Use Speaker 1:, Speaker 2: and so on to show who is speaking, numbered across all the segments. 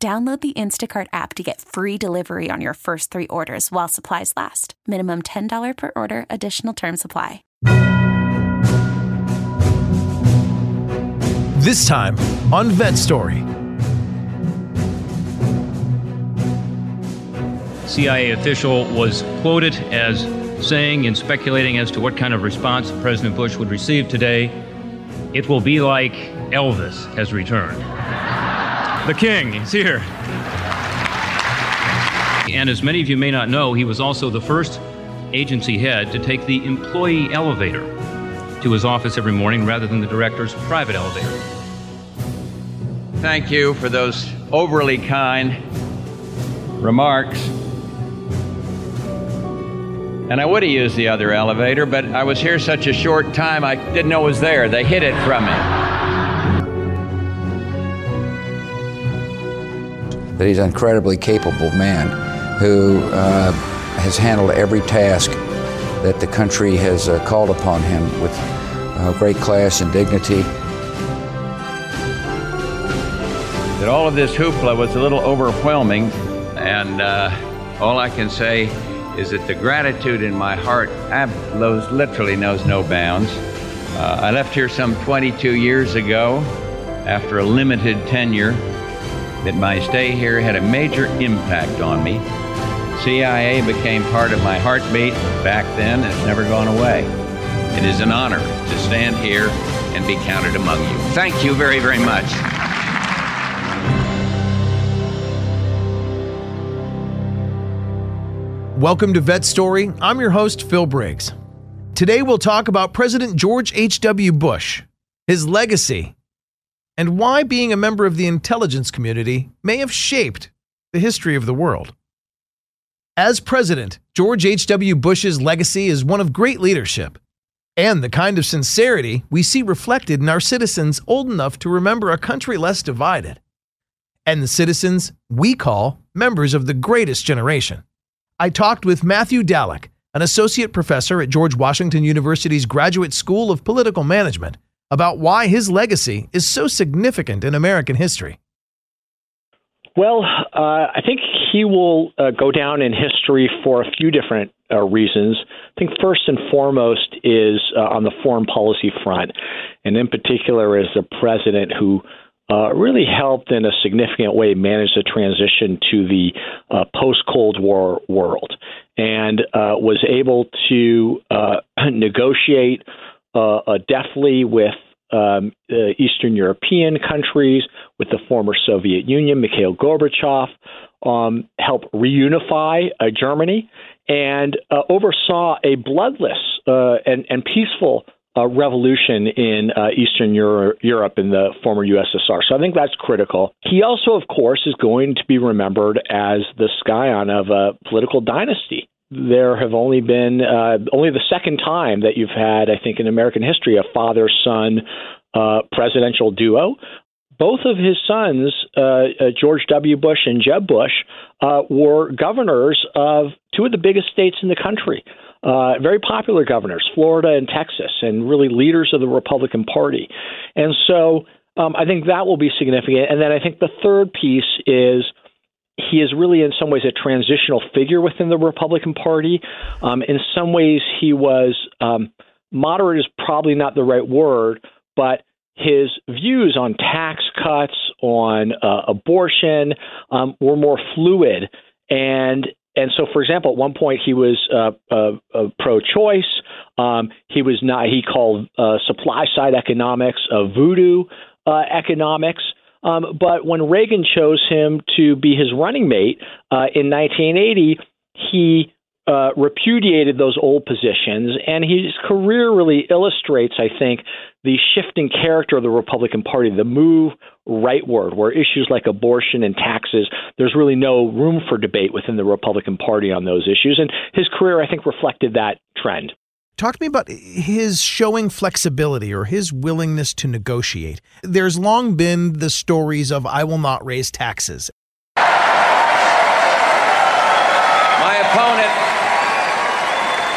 Speaker 1: Download the Instacart app to get free delivery on your first three orders while supplies last. Minimum $10 per order, additional term supply.
Speaker 2: This time on Vet Story.
Speaker 3: CIA official was quoted as saying and speculating as to what kind of response President Bush would receive today. It will be like Elvis has returned. The king is here. And as many of you may not know, he was also the first agency head to take the employee elevator to his office every morning rather than the director's private elevator.
Speaker 4: Thank you for those overly kind remarks. And I would have used the other elevator, but I was here such a short time I didn't know it was there. They hid it from me.
Speaker 5: That he's an incredibly capable man who uh, has handled every task that the country has uh, called upon him with uh, great class and dignity.
Speaker 4: That all of this hoopla was a little overwhelming, and uh, all I can say is that the gratitude in my heart literally knows no bounds. Uh, I left here some 22 years ago after a limited tenure that my stay here had a major impact on me. CIA became part of my heartbeat back then, and it's never gone away. It is an honor to stand here and be counted among you. Thank you very, very much.
Speaker 2: Welcome to Vet Story. I'm your host, Phil Briggs. Today we'll talk about President George H.W. Bush, his legacy, and why being a member of the intelligence community may have shaped the history of the world. As president, George H.W. Bush's legacy is one of great leadership and the kind of sincerity we see reflected in our citizens old enough to remember a country less divided, and the citizens we call members of the greatest generation. I talked with Matthew Dallek, an associate professor at George Washington University's Graduate School of Political Management about why his legacy is so significant in American history.
Speaker 6: Well, uh, I think he will uh, go down in history for a few different uh, reasons. I think first and foremost is uh, on the foreign policy front, and in particular, as the president who uh, really helped in a significant way manage the transition to the uh, post Cold War world and was able to negotiate uh, deftly with um, uh, Eastern European countries, with the former Soviet Union, Mikhail Gorbachev, um, help reunify uh, Germany, and uh, oversaw a bloodless uh, and, and peaceful uh, revolution in uh, Eastern Euro- Europe in the former USSR. So I think that's critical. He also, of course, is going to be remembered as the scion of a political dynasty there have only been uh, only the second time that you've had, I think, in American history, a father son uh, presidential duo. Both of his sons, uh, uh George W. Bush and Jeb Bush, uh, were governors of two of the biggest states in the country. Uh, very popular governors, Florida and Texas, and really leaders of the Republican Party. And so um, I think that will be significant. And then I think the third piece is he is really, in some ways, a transitional figure within the Republican Party. Um, in some ways, he was um, moderate is probably not the right word, but his views on tax cuts, on uh, abortion, um, were more fluid. And and so, for example, at one point he was uh, uh, uh pro-choice. Um, he was not. He called uh, supply side economics a voodoo uh, economics. Um, but when Reagan chose him to be his running mate uh, in 1980, he uh, repudiated those old positions, and his career really illustrates, I think, the shifting character of the Republican Party, the move rightward, where issues like abortion and taxes, there's really no room for debate within the Republican Party on those issues. And his career, I think, reflected that trend.
Speaker 2: Talk to me about his showing flexibility or his willingness to negotiate. There's long been the stories of, I will not raise taxes.
Speaker 4: My opponent,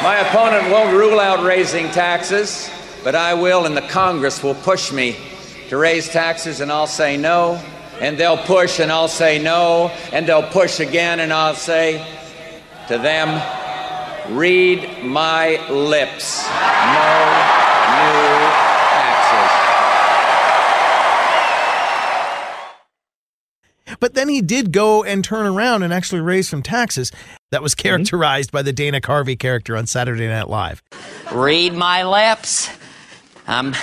Speaker 4: my opponent won't rule out raising taxes, but I will, and the Congress will push me to raise taxes, and I'll say no, and they'll push, and I'll say no, and they'll push again, and I'll say to them, Read my lips. No new taxes.
Speaker 2: But then he did go and turn around and actually raise some taxes. That was characterized mm-hmm. by the Dana Carvey character on Saturday Night Live.
Speaker 7: Read my lips. I'm,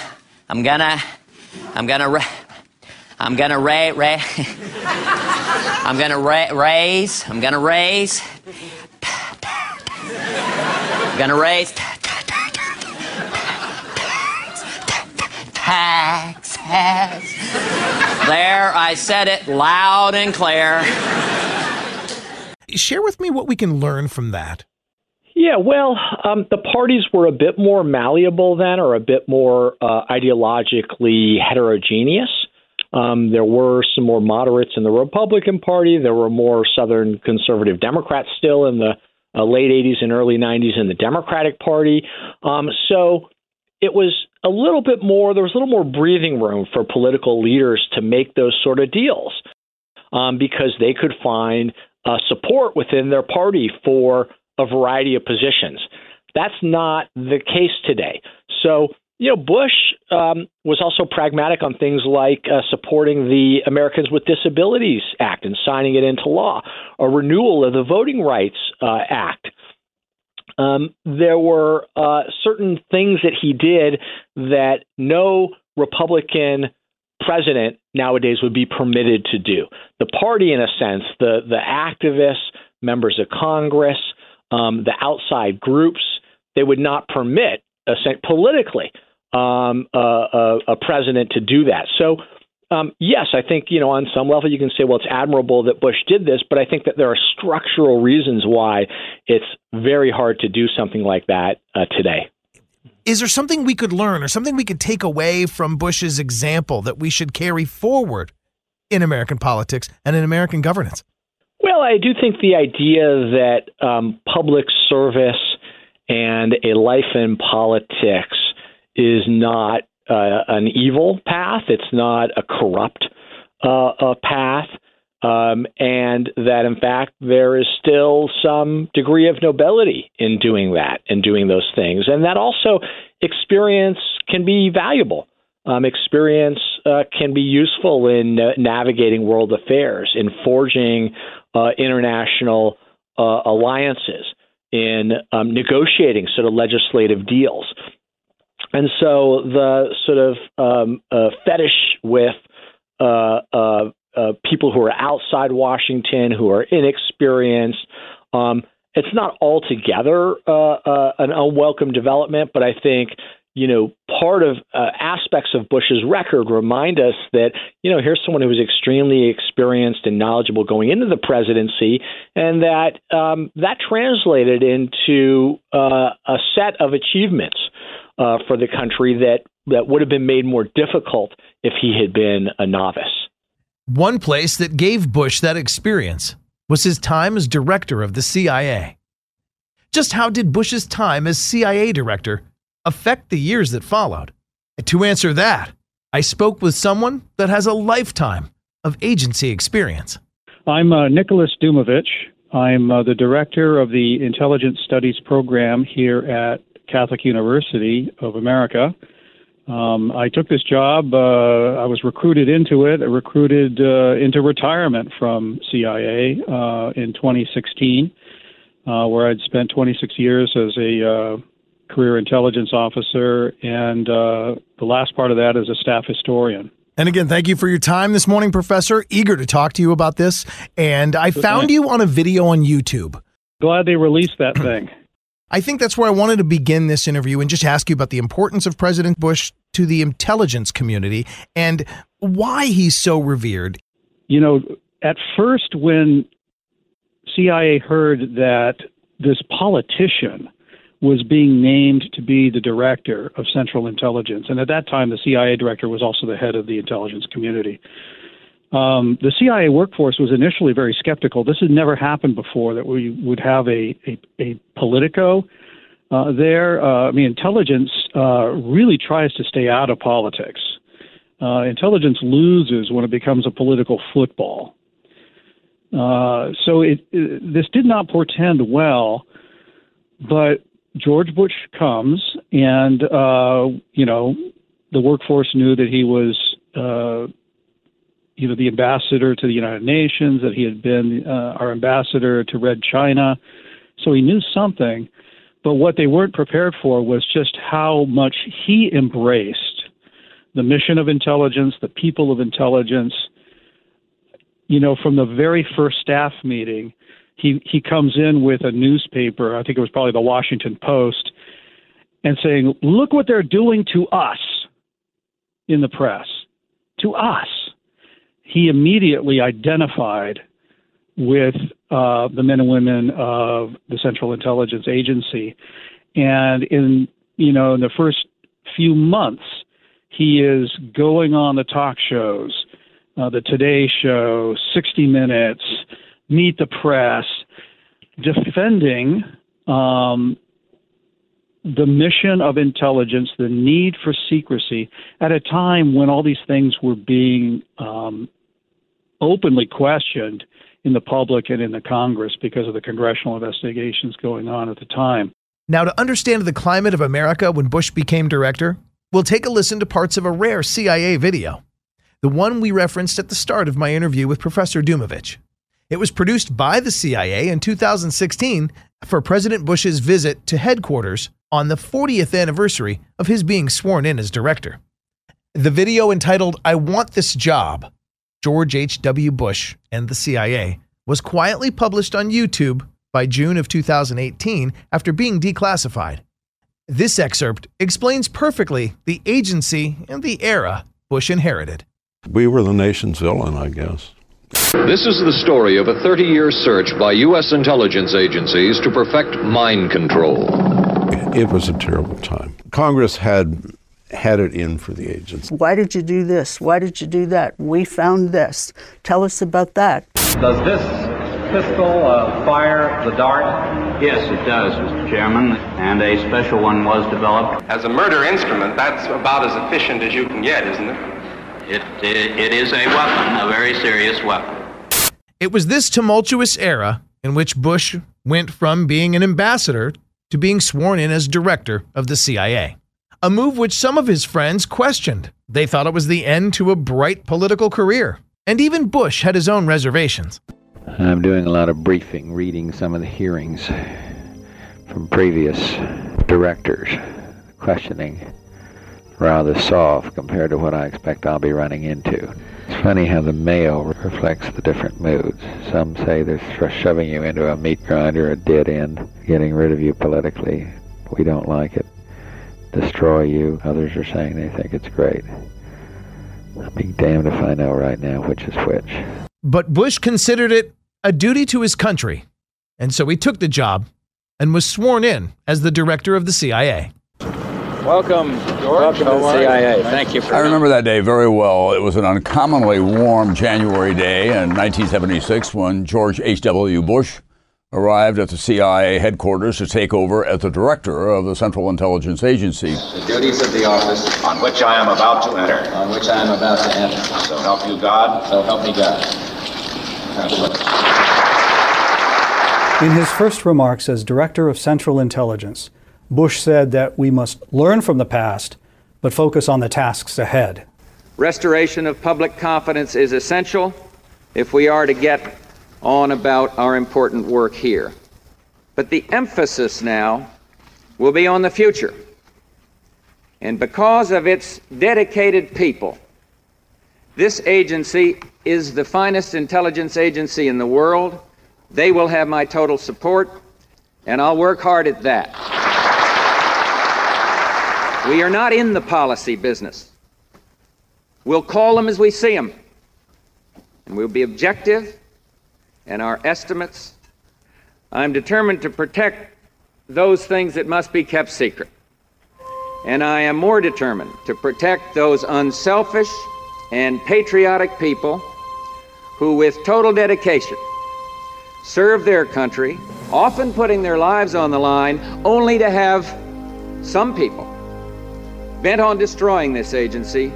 Speaker 7: I'm gonna, I'm gonna, ra- I'm gonna ra- ra- I'm gonna ra- raise, I'm gonna raise Gonna raise taxes. There, I said it loud and clear.
Speaker 2: Share with me what we can learn from that.
Speaker 6: Yeah, well, um, the parties were a bit more malleable then, or a bit more uh, ideologically heterogeneous. Um, there were some more moderates in the Republican Party. There were more Southern conservative Democrats still in the uh, late 80s and early 90s in the Democratic Party. Um, so it was a little bit more, there was a little more breathing room for political leaders to make those sort of deals um, because they could find uh, support within their party for a variety of positions. That's not the case today. So you know, Bush um, was also pragmatic on things like uh, supporting the Americans with Disabilities Act and signing it into law, a renewal of the Voting Rights uh, Act. Um, there were uh, certain things that he did that no Republican president nowadays would be permitted to do. The party, in a sense, the the activists, members of Congress, um, the outside groups, they would not permit politically um, a, a, president to do that. So, um, yes, I think you know on some level you can say, well, it's admirable that Bush did this, but I think that there are structural reasons why it's very hard to do something like that uh, today.
Speaker 2: Is there something we could learn or something we could take away from Bush's example that we should carry forward in American politics and in American governance?
Speaker 6: Well, I do think the idea that um, public service and a life in politics is not uh, an evil path. It's not a corrupt uh, a path. Um, and that in fact there is still some degree of nobility in doing that and doing those things, and that also experience can be valuable. Um, experience uh, can be useful in uh, navigating world affairs, in forging uh, international uh, alliances, in um, negotiating sort of legislative deals. And so the sort of um, uh, fetish with uh, uh, uh, people who are outside Washington, who are inexperienced, um, it's not altogether uh, uh, an unwelcome development, but I think you know, part of uh, aspects of Bush's record remind us that, you know, here's someone who was extremely experienced and knowledgeable going into the presidency, and that um, that translated into uh, a set of achievements uh, for the country that that would have been made more difficult if he had been a novice.
Speaker 2: One place that gave Bush that experience was his time as director of the CIA. Just how did Bush's time as CIA director affect the years that followed? To answer that, I spoke with someone that has a lifetime of agency experience.
Speaker 8: I'm uh, Nicholas Dujmovic. I'm uh, the director of the Intelligence Studies program here at Catholic University of America. Um, I took this job. Uh, I was recruited into it, recruited uh, into retirement from CIA uh, in 2016, uh, where I'd spent 26 years as a uh, career intelligence officer, and uh, the last part of that as a staff historian.
Speaker 2: And again, thank you for your time this morning, Professor. Eager to talk to you about this. And I found you on a video on YouTube
Speaker 8: Glad they released that thing.
Speaker 2: I think that's where I wanted to begin this interview and just ask you about the importance of President Bush to the intelligence community and why he's so revered.
Speaker 8: You know, at first, when CIA heard that this politician was being named to be the director of Central Intelligence, and at that time, the CIA director was also the head of the intelligence community. Um, the CIA workforce was initially very skeptical. This had never happened before that we would have a, a, a politico uh, there. Uh, I mean, intelligence uh, really tries to stay out of politics. Uh, intelligence loses when it becomes a political football. Uh, so it, it, this did not portend well, but George Bush comes, and uh, you know the workforce knew that he was you know, the ambassador to the United Nations, that he had been uh, our ambassador to Red China. So he knew something. But what they weren't prepared for was just how much he embraced the mission of intelligence, the people of intelligence. You know, from the very first staff meeting, he, he comes in with a newspaper, I think it was probably the Washington Post, and saying, Look what they're doing to us in the press. To us he immediately identified with uh, the men and women of the Central Intelligence Agency, and in you know in the first few months, he is going on the talk shows, uh, the Today Show, 60 Minutes, Meet the Press, defending um, the mission of intelligence, the need for secrecy, at a time when all these things were being um, openly questioned in the public and in the Congress because of the congressional investigations going on at the time.
Speaker 2: Now, to understand the climate of America when Bush became director, we'll take a listen to parts of a rare CIA video, the one we referenced at the start of my interview with Professor Dujmovic. It was produced by the CIA in 2016 for President Bush's visit to headquarters on the 40th anniversary of his being sworn in as director. The video entitled I Want This Job George H.W. Bush and the CIA, was quietly published on YouTube by June of 2018 after being declassified. This excerpt explains perfectly the agency and the era Bush inherited.
Speaker 9: We were the nation's villain, I guess.
Speaker 10: This is the story of a 30 year search by U.S. intelligence agencies to perfect mind control.
Speaker 9: It was a terrible time. Congress had had it in for the agents.
Speaker 11: Why did you do this? Why did you do that? We found this. Tell us about that.
Speaker 12: Does this pistol uh, fire the dart?
Speaker 13: Yes, it does, Mr. Chairman, and a special one was developed.
Speaker 14: As a murder instrument, that's about as efficient as you can get, isn't it?
Speaker 13: It, it, it is a weapon, a very serious weapon.
Speaker 2: It was this tumultuous era in which Bush went from being an ambassador to being sworn in as director of the CIA a move which some of his friends questioned. They thought it was the end to a bright political career. And even Bush had his own reservations.
Speaker 5: I'm doing a lot of briefing, reading some of the hearings from previous directors, questioning rather soft compared to what I expect I'll be running into. It's funny how the mail reflects the different moods. Some say they're shoving you into a meat grinder, a dead end, getting rid of you politically. We don't like it destroy you. Others are saying they think it's great. I'll be damned if I know right now which is which.
Speaker 2: But Bush considered it a duty to his country, and so he took the job and was sworn in as the director of the CIA.
Speaker 15: Welcome, George.
Speaker 16: Welcome to the CIA. Thank you.
Speaker 15: I remember that day very well. It was an uncommonly warm January day in 1976 when George H.W. Bush arrived at the CIA headquarters to take over as the director of the Central Intelligence Agency.
Speaker 16: The duties of the office on which I am about to enter.
Speaker 17: On which I am about to enter.
Speaker 16: So help you God.
Speaker 17: So help me God.
Speaker 18: In his first remarks as Director of Central Intelligence, Bush said that we must learn from the past, but focus on the tasks ahead.
Speaker 19: Restoration of public confidence is essential if we are to get on about our important work here. But the emphasis now will be on the future. And because of its dedicated people, this agency is the finest intelligence agency in the world. They will have my total support. and I'll work hard at that. We are not in the policy business. We'll call them as we see them, and we'll be objective in our estimates. I'm determined to protect those things that must be kept secret. And I am more determined to protect those unselfish and patriotic people who, with total dedication, serve their country, often putting their lives on the line, only to have some people bent on destroying this agency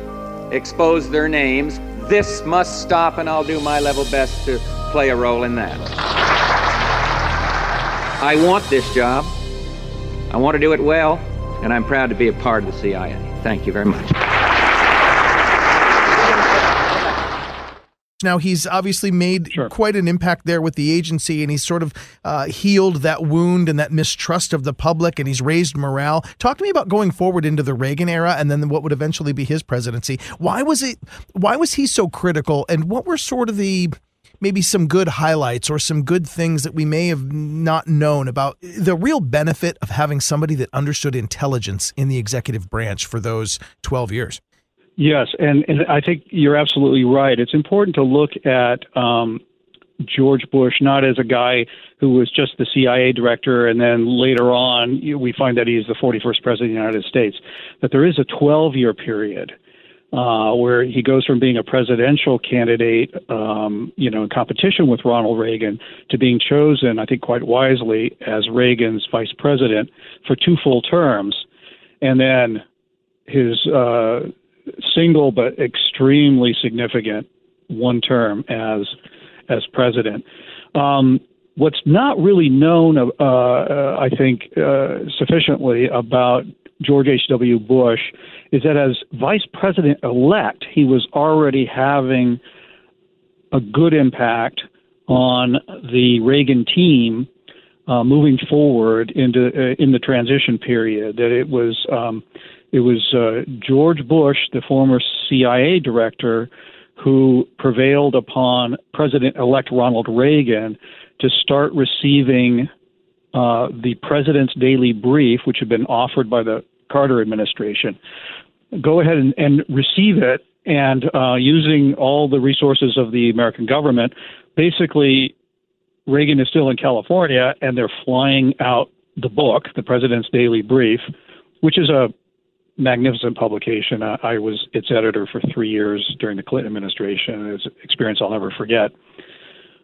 Speaker 19: expose their names. This must stop, and I'll do my level best to play a role in that. I want this job. I want to do it well, and I'm proud to be a part of the CIA. Thank you very much.
Speaker 2: Now, he's obviously made sure. quite an impact there with the agency, and he's sort of uh, healed that wound and that mistrust of the public, and he's raised morale. Talk to me about going forward into the Reagan era and then what would eventually be his presidency. Why was it? Why was he so critical, and what were sort of the maybe some good highlights or some good things that we may have not known about the real benefit of having somebody that understood intelligence in the executive branch for those 12 years.
Speaker 8: Yes, and, and I think you're absolutely right. It's important to look at um, George Bush not as a guy who was just the CIA director, and then later on we find that he's the 41st president of the United States. That there is a 12 year period uh, where he goes from being a presidential candidate, um, you know, in competition with Ronald Reagan, to being chosen, I think quite wisely, as Reagan's vice president for two full terms, and then his uh, single but extremely significant one term as as president. Um, what's not really known, uh, uh, I think, uh, sufficiently about George H.W. Bush is that as vice president elect, he was already having a good impact on the Reagan team uh, moving forward into uh, in the transition period. That it was um, it was uh, George Bush, the former CIA director, who prevailed upon President elect Ronald Reagan to start receiving uh, the President's Daily Brief, which had been offered by the Carter administration. Go ahead and, and receive it, and uh, using all the resources of the American government, basically, Reagan is still in California, and they're flying out the book, the President's Daily Brief, which is a magnificent publication. I, I was its editor for three years during the Clinton administration. It's an experience I'll never forget.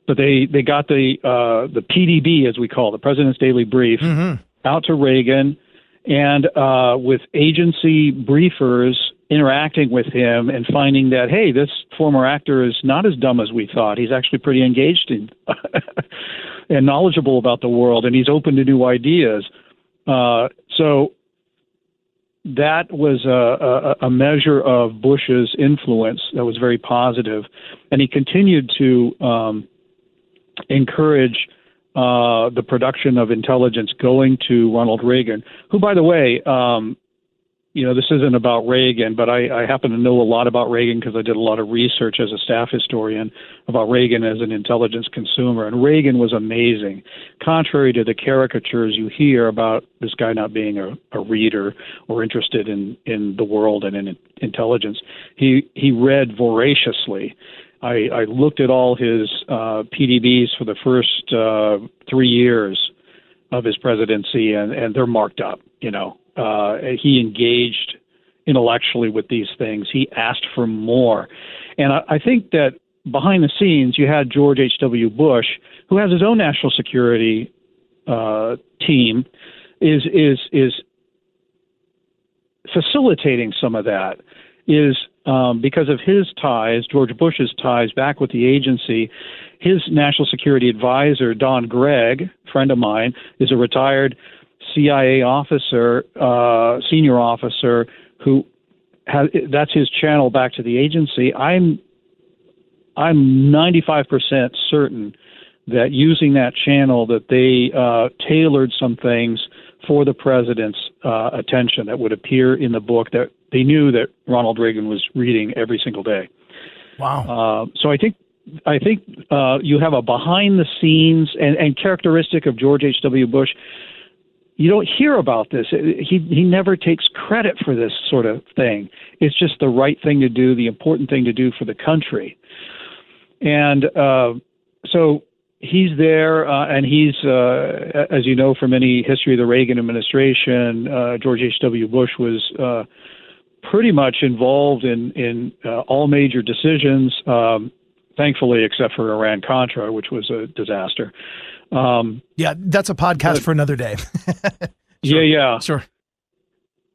Speaker 8: But they they got the uh, the PDB as we call it, the President's Daily Brief mm-hmm. out to Reagan, and uh, with agency briefers interacting with him and finding that hey, this former actor is not as dumb as we thought. He's actually pretty engaged in and knowledgeable about the world, and he's open to new ideas. Uh, so that was a, a, a, measure of Bush's influence that was very positive, and he continued to um, encourage uh, the production of intelligence going to Ronald Reagan, who, by the way, um, you know, this isn't about Reagan, but I, I happen to know a lot about Reagan because I did a lot of research as a staff historian about Reagan as an intelligence consumer. And Reagan was amazing. Contrary to the caricatures you hear about this guy not being a, a reader or interested in, in the world and in intelligence, he, he read voraciously. I, I looked at all his uh, PDBs for the first uh, three years of his presidency, and, and they're marked up, you know uh, he engaged intellectually with these things. He asked for more. And I, I think that behind the scenes, you had George H.W. Bush, who has his own national security uh, team, is is is facilitating some of that. Is um, because of his ties, George Bush's ties back with the agency. His national security advisor, Don Gregg, friend of mine, is a retired CIA officer, uh, senior officer, who has, that's his channel back to the agency. I'm I'm 95% certain that using that channel that they uh, tailored some things for the president's uh, attention that would appear in the book that they knew that Ronald Reagan was reading every single day.
Speaker 2: Wow.
Speaker 8: Uh, so I think I think uh, you have a behind the scenes and, and characteristic of George H.W. Bush. You don't hear about this. He he never takes credit for this sort of thing. It's just the right thing to do, the important thing to do for the country. And uh, so he's there, uh, and he's, uh, as you know from any history of the Reagan administration, uh, George H.W. Bush was uh, pretty much involved in in uh, all major decisions. Um, thankfully, except for Iran Contra, which was a disaster. Um,
Speaker 2: yeah, that's a podcast but, for another day.
Speaker 8: sure. Yeah, yeah,
Speaker 2: sure.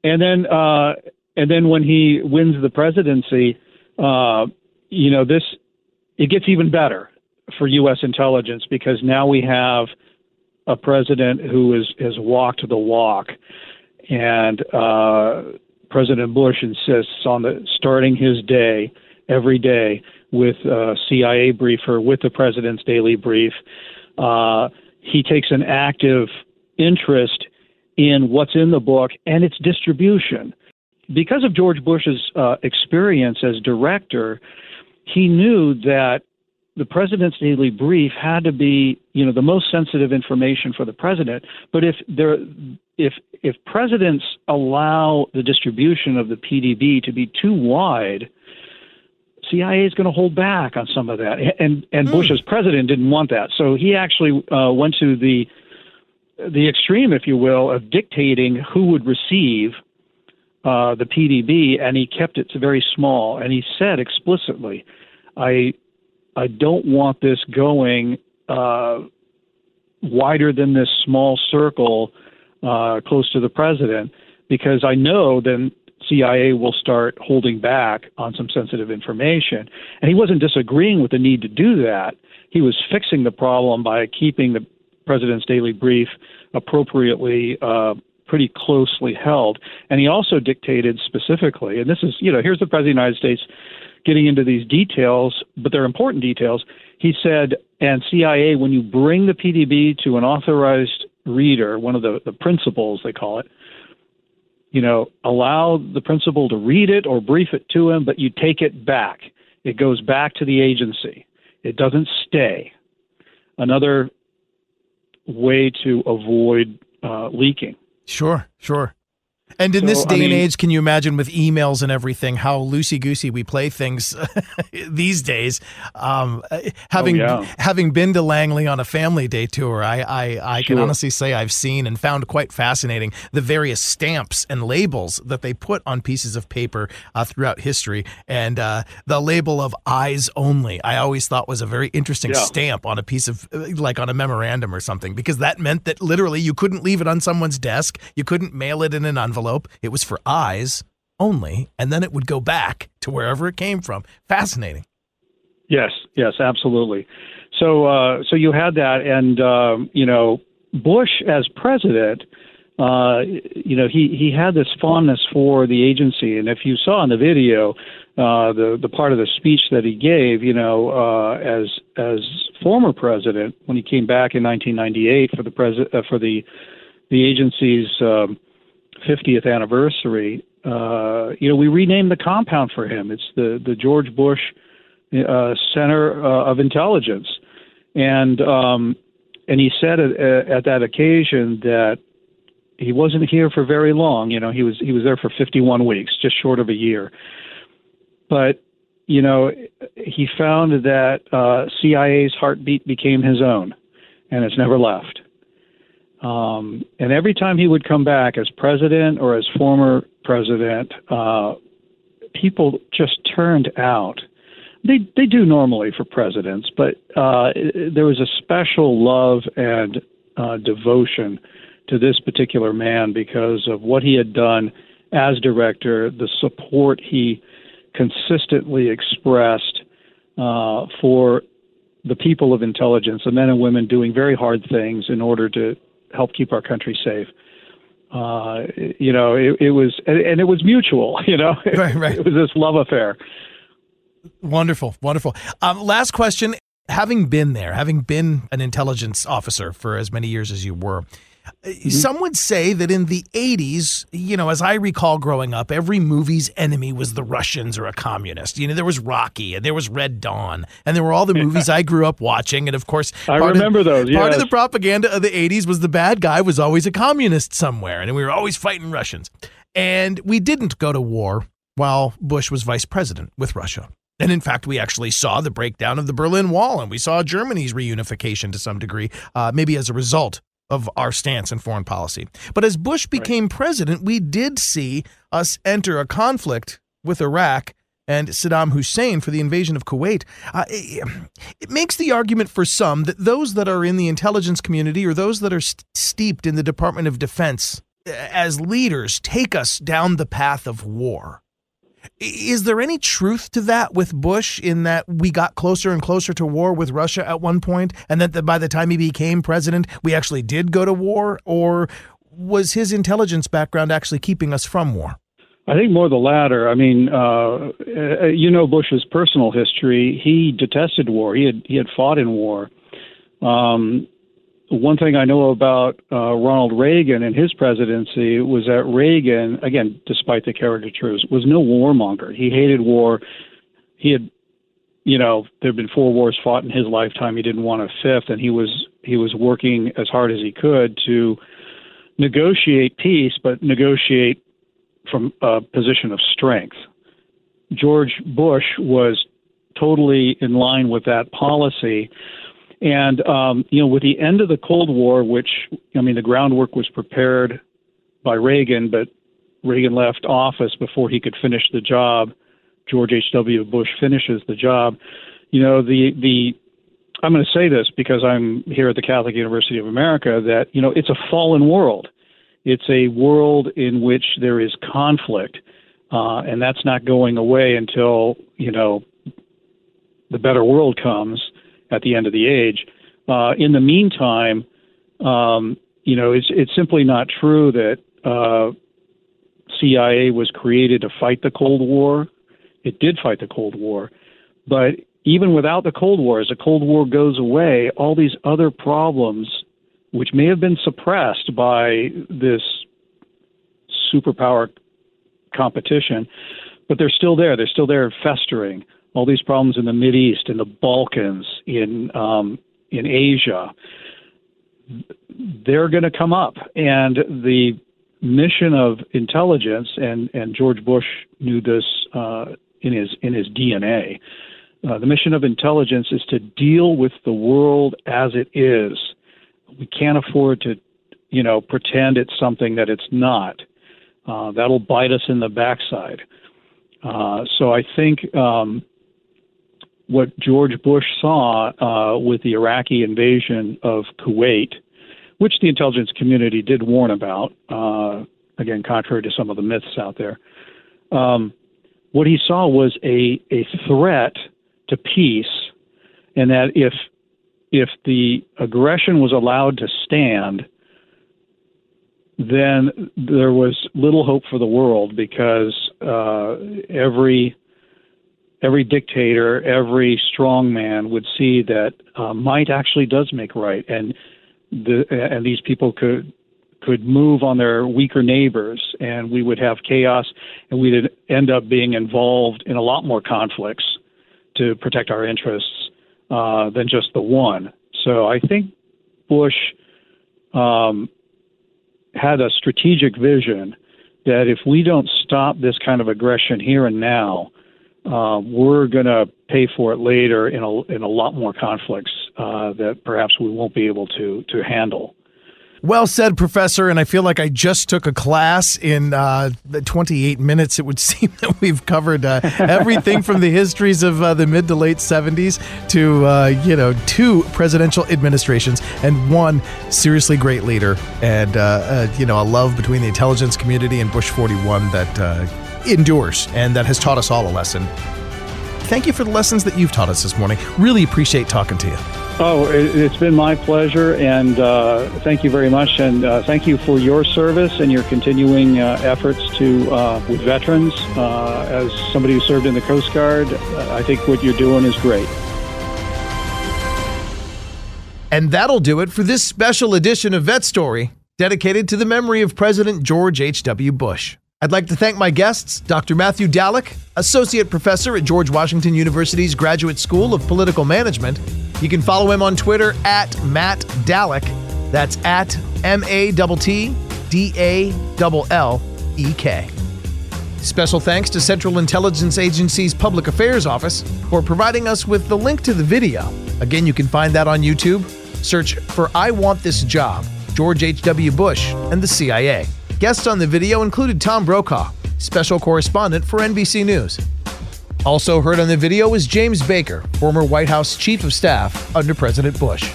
Speaker 8: And then, uh, and then when he wins the presidency, uh, you know, this it gets even better for U.S. intelligence because now we have a president who is has walked the walk, and uh, President Bush insists on the starting his day every day with a CIA briefer with the president's daily brief. Uh, he takes an active interest in what's in the book and its distribution. Because of George Bush's uh, experience as director, he knew that the president's daily brief had to be, you know, the most sensitive information for the president. But if there, if if presidents allow the distribution of the PDB to be too wide, CIA is going to hold back on some of that. And and mm. Bush as president didn't want that, so he actually uh, went to the the extreme, if you will, of dictating who would receive uh, the PDB, and he kept it very small. And he said explicitly, "I I don't want this going uh, wider than this small circle uh, close to the president because I know then CIA will start holding back on some sensitive information. And he wasn't disagreeing with the need to do that. He was fixing the problem by keeping the president's daily brief appropriately uh, pretty closely held. And he also dictated specifically, and this is, you know, here's the President of the United States getting into these details, but they're important details. He said, and CIA, when you bring the PDB to an authorized reader, one of the, the principals, they call it, you know, allow the principal to read it or brief it to him, but you take it back. It goes back to the agency. It doesn't stay. Another way to avoid uh, leaking.
Speaker 2: Sure, sure. And in so, this day I mean, and age, can you imagine with emails and everything how loosey goosey we play things these days? Um, having oh, yeah. having been to Langley on a family day tour, I I, I sure. can honestly say I've seen and found quite fascinating the various stamps and labels that they put on pieces of paper uh, throughout history. And uh, the label of eyes only, I always thought was a very interesting yeah. stamp on a piece of like on a memorandum or something because that meant that literally you couldn't leave it on someone's desk, you couldn't mail it in an envelope It was for eyes only, and then it would go back to wherever it came from. Fascinating.
Speaker 8: Yes, yes, absolutely. So, uh, so you had that, and um, you know, Bush as president, uh, you know, he he had this fondness for the agency, and if you saw in the video, uh, the the part of the speech that he gave, you know, uh, as as former president when he came back in 1998 for the president uh, for the the agency's um, 50th anniversary, uh, you know, we renamed the compound for him. It's the the George Bush uh, Center uh, of Intelligence, and um, and he said at, at that occasion that he wasn't here for very long. You know, he was he was there for 51 weeks, just short of a year. But you know, he found that uh, CIA's heartbeat became his own, and it's never left. Um, and every time he would come back as president or as former president, uh, people just turned out. They they do normally for presidents, but uh, there was a special love and uh, devotion to this particular man because of what he had done as director, the support he consistently expressed uh, for the people of intelligence, the men and women doing very hard things in order to help keep our country safe. Uh, you know, it, it was, and it was mutual. You know, right, right. it was this love affair.
Speaker 2: Wonderful, wonderful. Um, last question: Having been there, having been an intelligence officer for as many years as you were, Mm-hmm. Some would say that in the 80s, you know, as I recall growing up, every movie's enemy was the Russians or a communist. You know, there was Rocky and there was Red Dawn and there were all the movies I grew up watching. And of course,
Speaker 8: I remember
Speaker 2: of,
Speaker 8: those.
Speaker 2: Part of the propaganda of the 80s was the bad guy was always a communist somewhere and we were always fighting Russians. And we didn't go to war while Bush was vice president with Russia. And in fact, we actually saw the breakdown of the Berlin Wall and we saw Germany's reunification to some degree, uh, maybe as a result of our stance in foreign policy. But as Bush became right. president, we did see us enter a conflict with Iraq and Saddam Hussein for the invasion of Kuwait. Uh, it, it, makes the argument for some that those that are in the intelligence community or those that are st- steeped in the Department of Defense as leaders take us down the path of war. Is there any truth to that with Bush in that we got closer and closer to war with Russia at one point, and that by the time he became president, we actually did go to war? Or was his intelligence background actually keeping us from war?
Speaker 8: I think more the latter. I mean, uh, uh you know Bush's personal history. He detested war. He had he had fought in war. Um, one thing I know about uh, Ronald Reagan and his presidency was that Reagan, again, despite the caricatures, was no warmonger. He hated war. He had, you know, there had been four wars fought in his lifetime. He didn't want a fifth, and he was he was working as hard as he could to negotiate peace, but negotiate from a position of strength. George Bush was totally in line with that policy and um, you know, with the end of the Cold War, which I mean, the groundwork was prepared by Reagan, but Reagan left office before he could finish the job. George H.W. Bush finishes the job. You know, the the I'm going to say this because I'm here at the Catholic University of America that you know it's a fallen world. It's a world in which there is conflict, uh, and that's not going away until you know the better world comes at the end of the age. Uh, in the meantime, um, you know, it's it's simply not true that uh, CIA was created to fight the Cold War. It did fight the Cold War, but even without the Cold War, as the Cold War goes away, all these other problems, which may have been suppressed by this superpower competition, but they're still there. They're still there festering all these problems in the Mid East, in the Balkans, in um, in Asia, they're going to come up, and the mission of intelligence, and and George Bush knew this uh, in his in his DNA. Uh, the mission of intelligence is to deal with the world as it is. We can't afford to, you know, pretend it's something that it's not. Uh, that'll bite us in the backside. Uh, so I think um, what George Bush saw uh, with the Iraqi invasion of Kuwait, which the intelligence community did warn about, uh, again, contrary to some of the myths out there. Um, what he saw was a, a threat to peace, and that if if the aggression was allowed to stand, then there was little hope for the world because uh, every every dictator, every strongman would see that uh, might actually does make right, and the and these people could could move on their weaker neighbors, and we would have chaos, and we'd end up being involved in a lot more conflicts to protect our interests uh, than just the one. So I think Bush um, had a strategic vision that if we don't stop this kind of aggression here and now, uh, we're going to pay for it later in a in a lot more conflicts uh, that perhaps we won't be able to to handle.
Speaker 2: Well said, Professor. And I feel like I just took a class in uh, 28 minutes. It would seem that we've covered uh, everything from the histories of uh, the mid to late 70s to, uh, you know, two presidential administrations and one seriously great leader. And, uh, uh, you know, a love between the intelligence community and Bush 41 that endures and that has taught us all a lesson. Thank you for the lessons that you've taught us this morning. Really appreciate talking to you.
Speaker 8: Oh, it's been my pleasure, and uh, thank you very much. And uh, thank you for your service and your continuing uh, efforts to uh, with veterans. Uh, as somebody who served in the Coast Guard, I think what you're doing is great.
Speaker 2: And that'll do it for this special edition of Vet Story. dedicated to the memory of President George H.W. Bush. I'd like to thank my guests, Dr. Matthew Dallek, Associate Professor at George Washington University's Graduate School of Political Management. You can follow him on Twitter at Matt Dallek. That's at M A T T D A L L E K. Special thanks to Central Intelligence Agency's Public Affairs Office for providing us with the link to the video. Again, you can find that on YouTube. Search for I Want This Job, George H.W. Bush, and the CIA. Guests on the video included Tom Brokaw, special correspondent for NBC News. Also heard on the video was James Baker, former White House Chief of Staff under President Bush.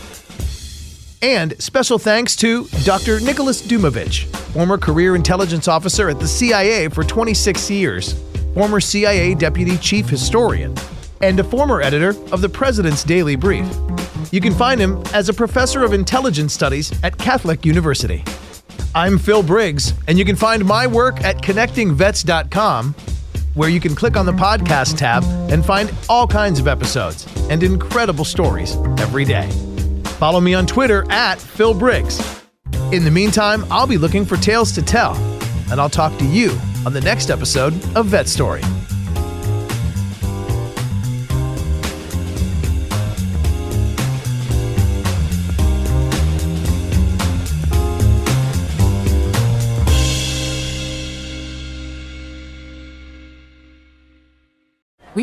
Speaker 2: And special thanks to Dr. Nicholas Dujmovic, former career intelligence officer at the CIA for 26 years, former CIA Deputy Chief Historian, and a former editor of the President's Daily Brief. You can find him as a professor of intelligence studies at Catholic University. I'm Phil Briggs, and you can find my work at connectingvets.com, where you can click on the podcast tab and find all kinds of episodes and incredible stories every day. Follow me on Twitter at Phil Briggs. In the meantime, I'll be looking for tales to tell, and I'll talk to you on the next episode of Vet Story.